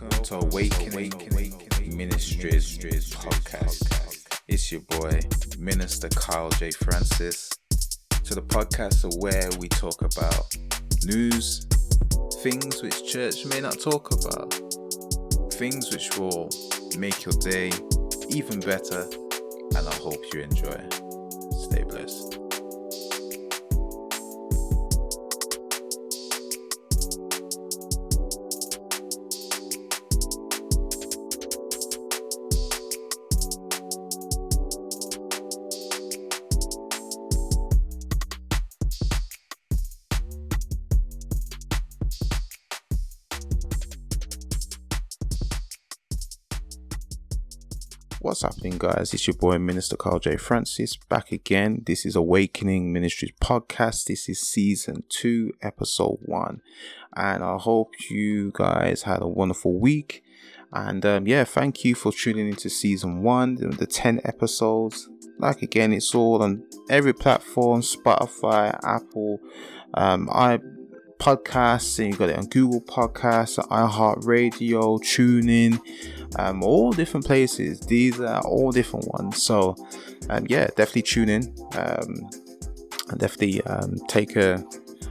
Welcome to Awakening Ministries podcast. It's your boy, Minister Kyle J. Francis. To the podcast where we talk about news, things which church may not talk about, things which will make your day even better, and I hope you enjoy. What's happening, guys? It's your boy, Minister Carl J. Francis, back again. This is Awakening Ministries podcast. This is season two, episode one. And I hope you guys had a wonderful week. And um, yeah, thank you for tuning into season one, the 10 episodes. Like again, it's all on every platform Spotify, Apple, um, I podcasts, and you got it on Google Podcasts, iHeartRadio, TuneIn, um, all different places. These are all different ones. So, um, yeah, definitely tune in um, and definitely um, take a,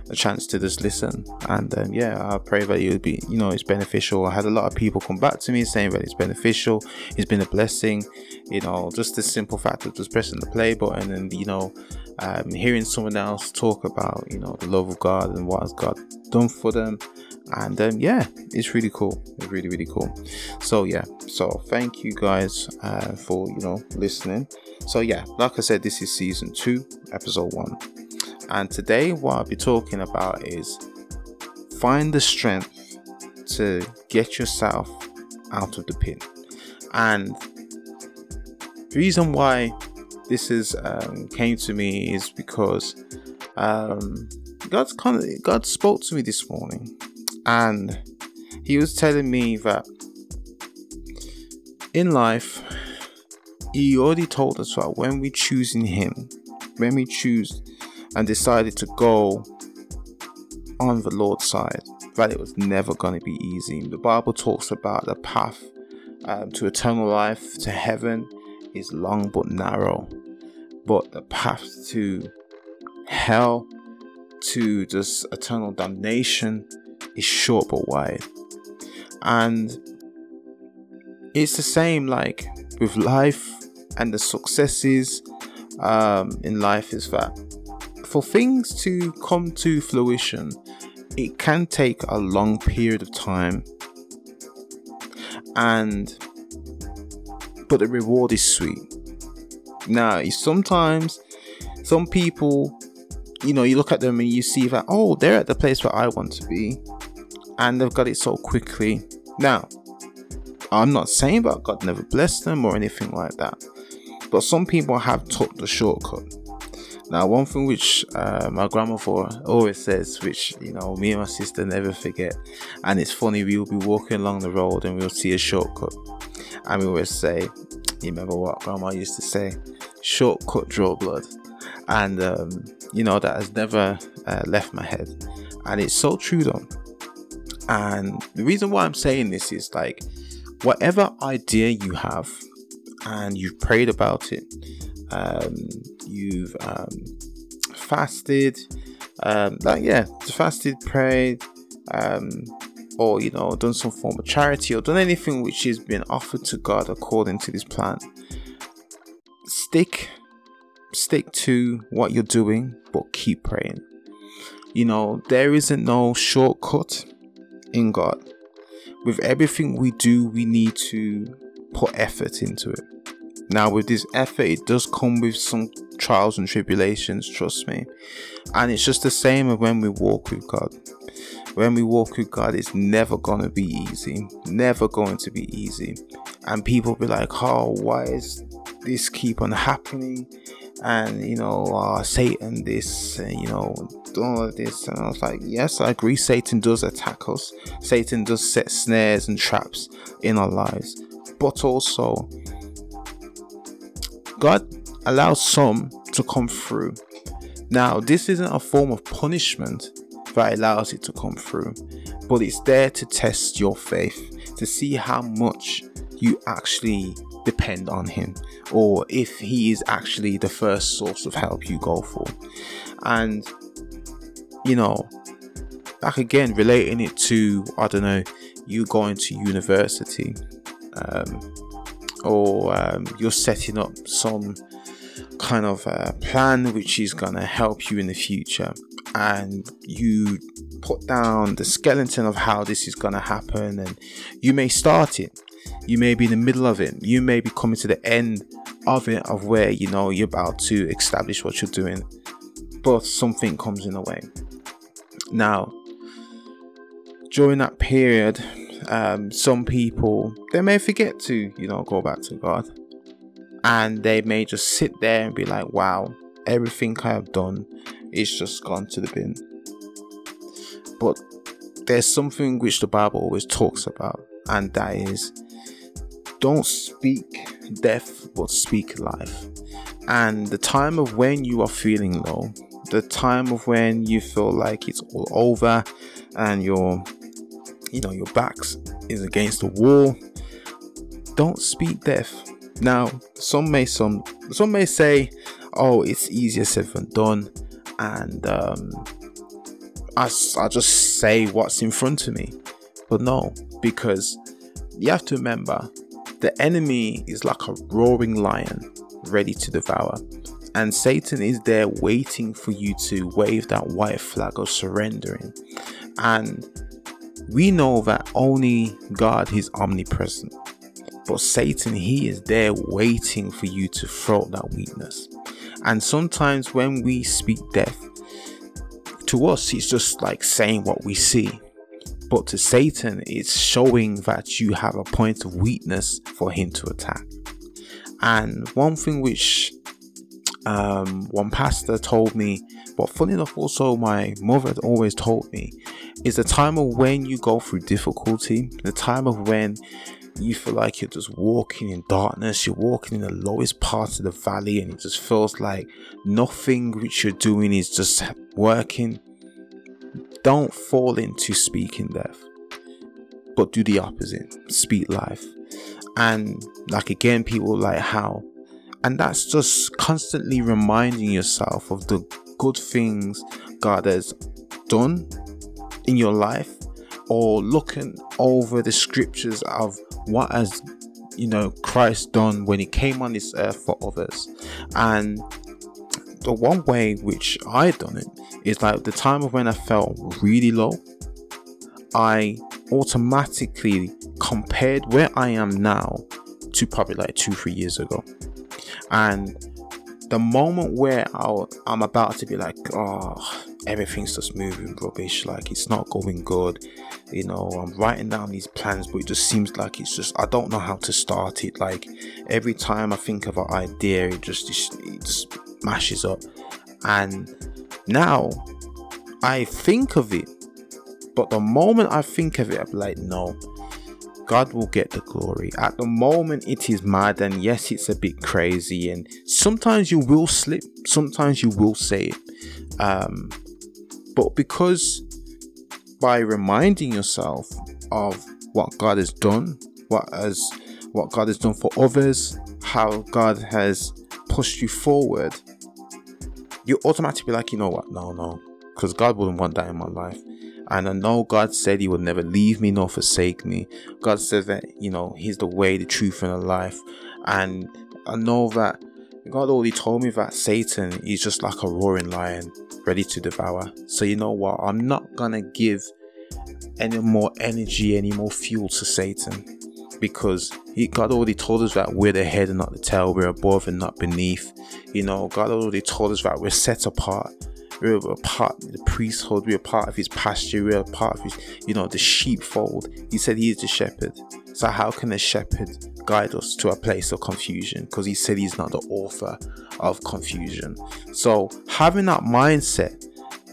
a chance to just listen. And um, yeah, I pray that you'll be, you know, it's beneficial. I had a lot of people come back to me saying that it's beneficial. It's been a blessing. You know, just the simple fact of just pressing the play button and you know um, hearing someone else talk about you know the love of God and what has God done for them, and um, yeah, it's really cool. It's really really cool. So yeah, so thank you guys uh, for you know listening. So yeah, like I said, this is season two, episode one, and today what I'll be talking about is find the strength to get yourself out of the pit, and the reason why this is um, came to me is because um, God's kind of God spoke to me this morning, and He was telling me that in life, He already told us that when we choose in Him, when we choose and decided to go on the Lord's side, that it was never going to be easy. The Bible talks about the path um, to eternal life, to heaven, is long but narrow, but the path to hell, to just eternal damnation, is short but wide. And it's the same like with life and the successes um, in life is that for things to come to fruition, it can take a long period of time and but the reward is sweet. Now, sometimes some people, you know, you look at them and you see that, oh, they're at the place where I want to be, and they've got it so quickly. Now, I'm not saying that God never blessed them or anything like that, but some people have took the shortcut. Now, one thing which uh, my grandmother always says, which you know me and my sister never forget, and it's funny, we'll be walking along the road and we'll see a shortcut, and we always say, "You remember what Grandma used to say? Shortcut draw blood," and um, you know that has never uh, left my head, and it's so true though. And the reason why I'm saying this is like, whatever idea you have, and you've prayed about it um, you've um, fasted, um, like yeah, fasted, prayed, um, or you know, done some form of charity or done anything which has been offered to God according to this plan. Stick, stick to what you're doing, but keep praying. You know, there isn't no shortcut in God. With everything we do, we need to put effort into it. Now, with this effort, it does come with some trials and tribulations, trust me. And it's just the same when we walk with God. When we walk with God, it's never going to be easy. Never going to be easy. And people be like, oh, why is this keep on happening? And, you know, uh, Satan this, and, you know, all this. And I was like, yes, I agree. Satan does attack us. Satan does set snares and traps in our lives. But also, God allows some to come through. Now, this isn't a form of punishment that allows it to come through, but it's there to test your faith, to see how much you actually depend on him or if he is actually the first source of help you go for. And you know, back again, relating it to I don't know, you going to university, um, or um, you're setting up some kind of plan which is gonna help you in the future, and you put down the skeleton of how this is gonna happen, and you may start it. You may be in the middle of it. You may be coming to the end of it, of where you know you're about to establish what you're doing, but something comes in the way. Now, during that period, um, some people they may forget to, you know, go back to God, and they may just sit there and be like, "Wow, everything I have done is just gone to the bin." But there's something which the Bible always talks about, and that is, don't speak death, but speak life. And the time of when you are feeling low, the time of when you feel like it's all over and your you know your backs is against the wall don't speak death now some may some some may say oh it's easier said than done and um I, I just say what's in front of me but no because you have to remember the enemy is like a roaring lion ready to devour and Satan is there waiting for you to wave that white flag of surrendering. And we know that only God is omnipresent. But Satan, he is there waiting for you to throw that weakness. And sometimes when we speak death, to us, it's just like saying what we see. But to Satan, it's showing that you have a point of weakness for him to attack. And one thing which um, one pastor told me, but funny enough, also my mother had always told me, is the time of when you go through difficulty, the time of when you feel like you're just walking in darkness, you're walking in the lowest part of the valley, and it just feels like nothing which you're doing is just working. Don't fall into speaking death, but do the opposite speak life. And like again, people like how and that's just constantly reminding yourself of the good things God has done in your life or looking over the scriptures of what has you know Christ done when he came on this earth for others and the one way which I done it is like the time of when I felt really low I automatically compared where I am now to probably like two three years ago and the moment where i am about to be like, oh, everything's just moving rubbish, like it's not going good, you know, I'm writing down these plans, but it just seems like it's just, I don't know how to start it. Like every time I think of an idea, it just, it just mashes up. And now I think of it, but the moment I think of it, I'm like, no, God will get the glory. At the moment, it is mad, and yes, it's a bit crazy, and sometimes you will slip, sometimes you will say it. Um, but because by reminding yourself of what God has done, what has what God has done for others, how God has pushed you forward, you automatically be like, you know what? No, no, because God wouldn't want that in my life. And I know God said He would never leave me nor forsake me. God says that, you know, He's the way, the truth, and the life. And I know that God already told me that Satan is just like a roaring lion ready to devour. So, you know what? I'm not gonna give any more energy, any more fuel to Satan because he, God already told us that we're the head and not the tail, we're above and not beneath. You know, God already told us that we're set apart we're a part of the priesthood, we're a part of his pasture, we're a part of his, you know, the sheepfold. He said he is the shepherd. So how can a shepherd guide us to a place of confusion? Because he said he's not the author of confusion. So having that mindset,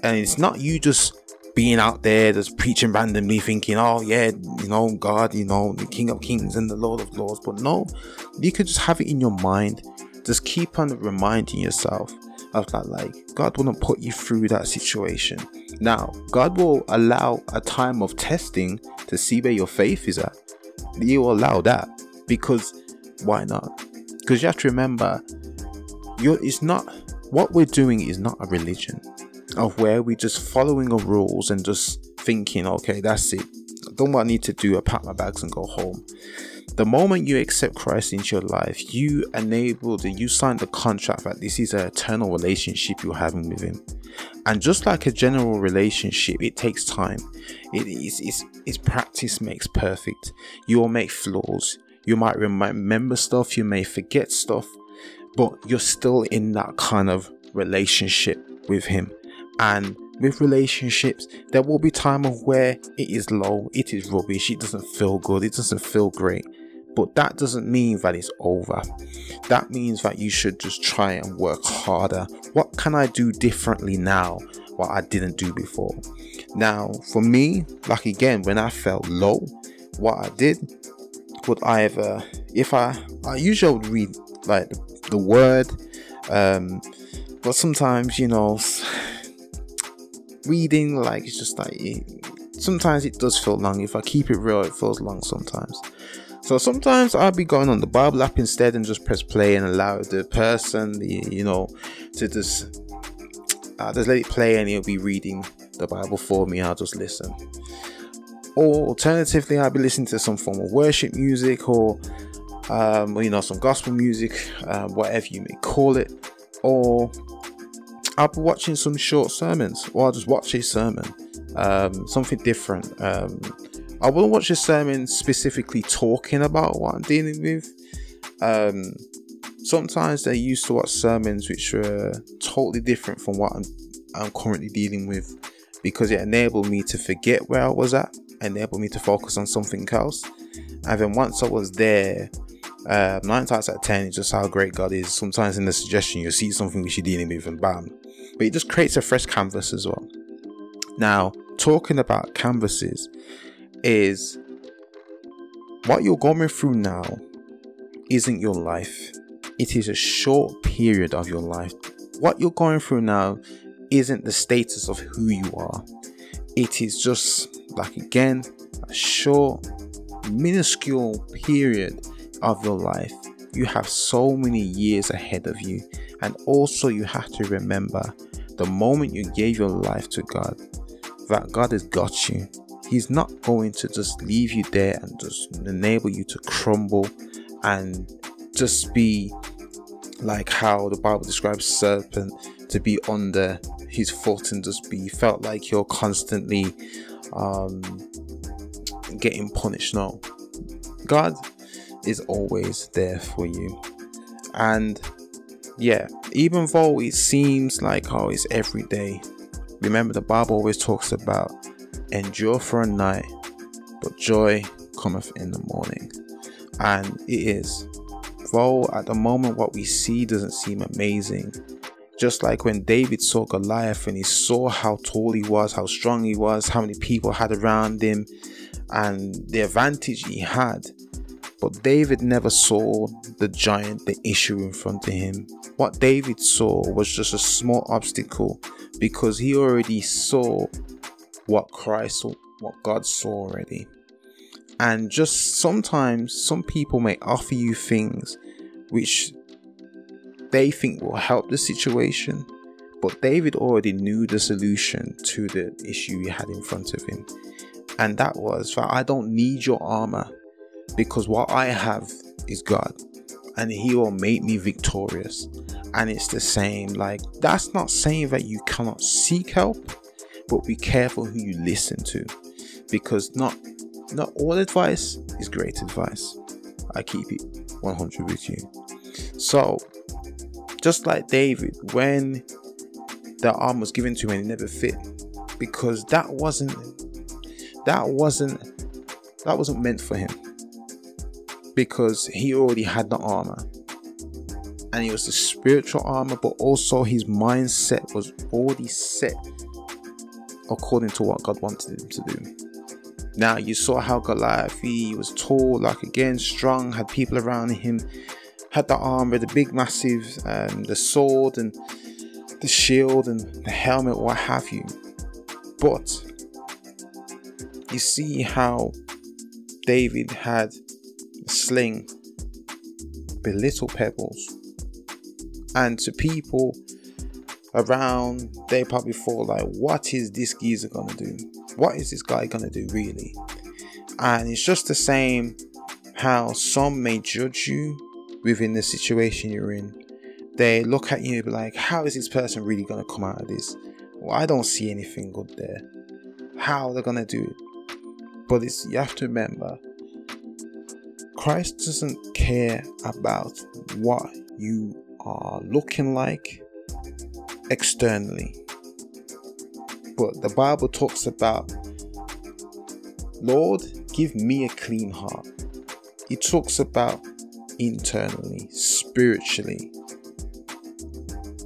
and it's not you just being out there just preaching randomly thinking oh yeah you know god you know the king of kings and the lord of lords. But no you could just have it in your mind. Just keep on reminding yourself of that like god wouldn't put you through that situation. Now god will allow a time of testing to see where your faith is at. You allow that because why not? Because you have to remember, you're, it's not what we're doing is not a religion of where we're just following the rules and just thinking, okay, that's it. Don't what I need to do. I pack my bags and go home. The moment you accept Christ into your life, you enable the you sign the contract that this is an eternal relationship you're having with Him. And just like a general relationship, it takes time. It is it's, it's practice makes perfect. You will make flaws. You might remember stuff, you may forget stuff, but you're still in that kind of relationship with Him. And with relationships, there will be time of where it is low, it is rubbish, it doesn't feel good, it doesn't feel great. But that doesn't mean that it's over. That means that you should just try and work harder. What can I do differently now? What I didn't do before. Now, for me, like again, when I felt low, what I did would either, if I, I usually would read like the word, um, but sometimes you know, reading like it's just like sometimes it does feel long. If I keep it real, it feels long sometimes. So sometimes I'll be going on the Bible app instead and just press play and allow the person, the, you know, to just uh, just let it play and he'll be reading the Bible for me. I'll just listen. Or alternatively, I'll be listening to some form of worship music or, um, you know, some gospel music, uh, whatever you may call it. Or I'll be watching some short sermons, or I'll just watch a sermon, um, something different. Um, I wouldn't watch a sermon specifically talking about what I'm dealing with. Um, sometimes they used to watch sermons which were totally different from what I'm, I'm currently dealing with because it enabled me to forget where I was at, enabled me to focus on something else. And then once I was there, uh, nine times out of ten, it's just how great God is. Sometimes in the suggestion, you see something which you're dealing with, and bam. But it just creates a fresh canvas as well. Now, talking about canvases, is what you're going through now isn't your life. It is a short period of your life. What you're going through now isn't the status of who you are. It is just like again a short, minuscule period of your life. You have so many years ahead of you, and also you have to remember the moment you gave your life to God, that God has got you. He's not going to just leave you there and just enable you to crumble and just be like how the Bible describes serpent to be under his foot and just be felt like you're constantly um, getting punished. No, God is always there for you, and yeah, even though it seems like oh, it's every day. Remember, the Bible always talks about endure for a night, but joy cometh in the morning. And it is. Though at the moment what we see doesn't seem amazing, just like when David saw Goliath and he saw how tall he was, how strong he was, how many people had around him, and the advantage he had. But David never saw the giant, the issue in front of him. What David saw was just a small obstacle because he already saw what Christ what God saw already. And just sometimes some people may offer you things which they think will help the situation, but David already knew the solution to the issue he had in front of him. And that was that I don't need your armor because what I have is God and he will make me victorious. And it's the same, like, that's not saying that you cannot seek help, but be careful who you listen to because not not all advice is great advice. I keep it 100 with you. So, just like David, when the arm was given to him and it never fit, because that wasn't that wasn't that wasn't meant for him. Because he already had the armor. And it was the spiritual armor, but also his mindset was already set according to what God wanted him to do. Now you saw how Goliath he was tall, like again strong, had people around him, had the armor, the big massive, um, the sword and the shield and the helmet, what have you. But you see how David had sling, belittle pebbles. And to people around, they probably thought like, what is this geezer gonna do? What is this guy gonna do really? And it's just the same how some may judge you within the situation you're in. They look at you and be like, how is this person really gonna come out of this? Well, I don't see anything good there. How they're gonna do it? But it's you have to remember Christ doesn't care about what you are looking like externally. But the Bible talks about, Lord, give me a clean heart. It talks about internally, spiritually.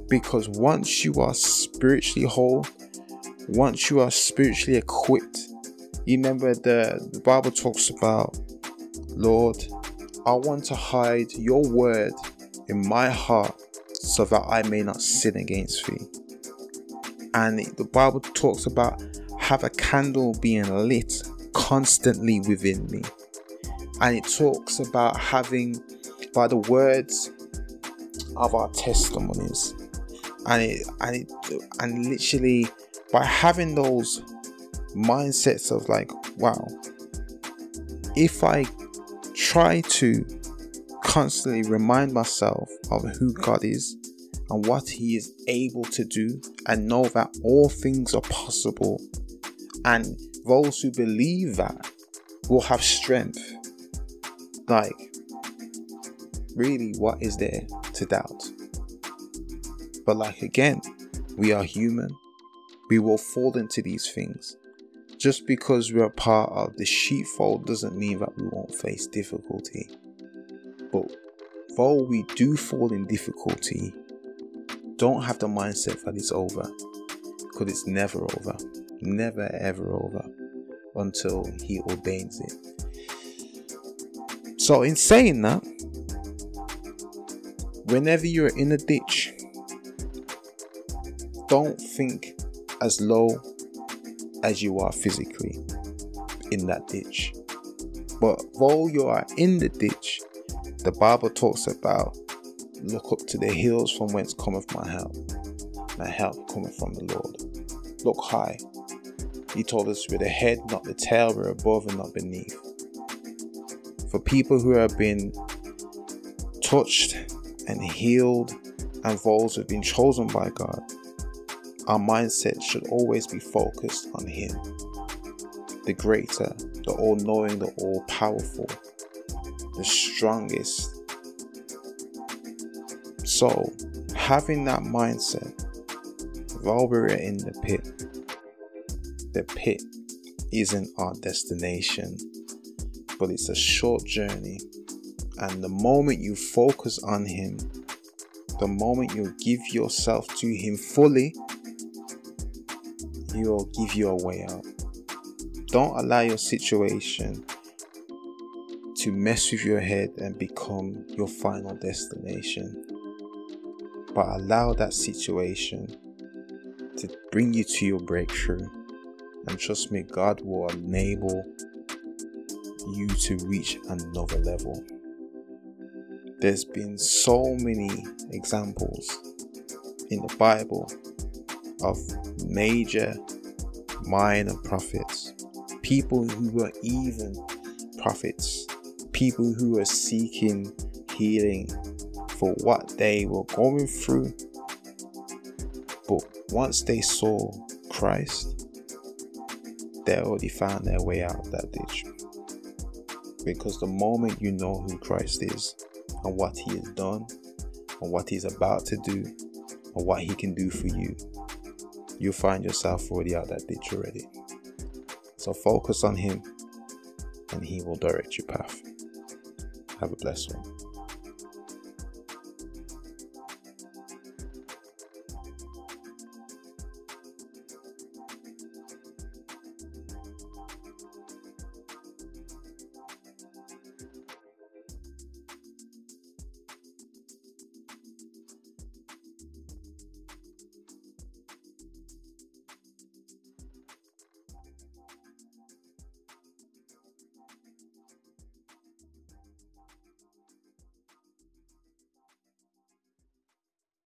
Because once you are spiritually whole, once you are spiritually equipped, you remember the, the Bible talks about, Lord, I want to hide your word in my heart so that I may not sin against thee. And the Bible talks about have a candle being lit constantly within me. And it talks about having by the words of our testimonies. And it and it and literally by having those mindsets of like, wow, if I try to constantly remind myself of who God is and what He is able to do, and know that all things are possible. And those who believe that will have strength. Like, really, what is there to doubt? But, like, again, we are human, we will fall into these things. Just because we're part of the sheepfold doesn't mean that we won't face difficulty. But though we do fall in difficulty, don't have the mindset that it's over. Because it's never over. Never ever over until He ordains it. So, in saying that, whenever you're in a ditch, don't think as low as you are physically in that ditch. But while you are in the ditch, the Bible talks about look up to the hills from whence cometh my help. My help cometh from the Lord. Look high. He told us we're the head, not the tail, we're above and not beneath. For people who have been touched and healed and those who have been chosen by God, our mindset should always be focused on Him, the greater, the all knowing, the all powerful, the strongest. So, having that mindset while we're in the pit, the pit isn't our destination, but it's a short journey. And the moment you focus on Him, the moment you give yourself to Him fully, He will give you a way out. Don't allow your situation to mess with your head and become your final destination. But allow that situation to bring you to your breakthrough. And trust me, God will enable you to reach another level. There's been so many examples in the Bible of major minor prophets, people who were even prophets people who were seeking healing for what they were going through. But once they saw Christ, they already found their way out of that ditch. Because the moment you know who Christ is and what He has done and what He's about to do and what He can do for you, you'll find yourself already out that ditch already. So focus on Him and He will direct your path. Have a blessed one.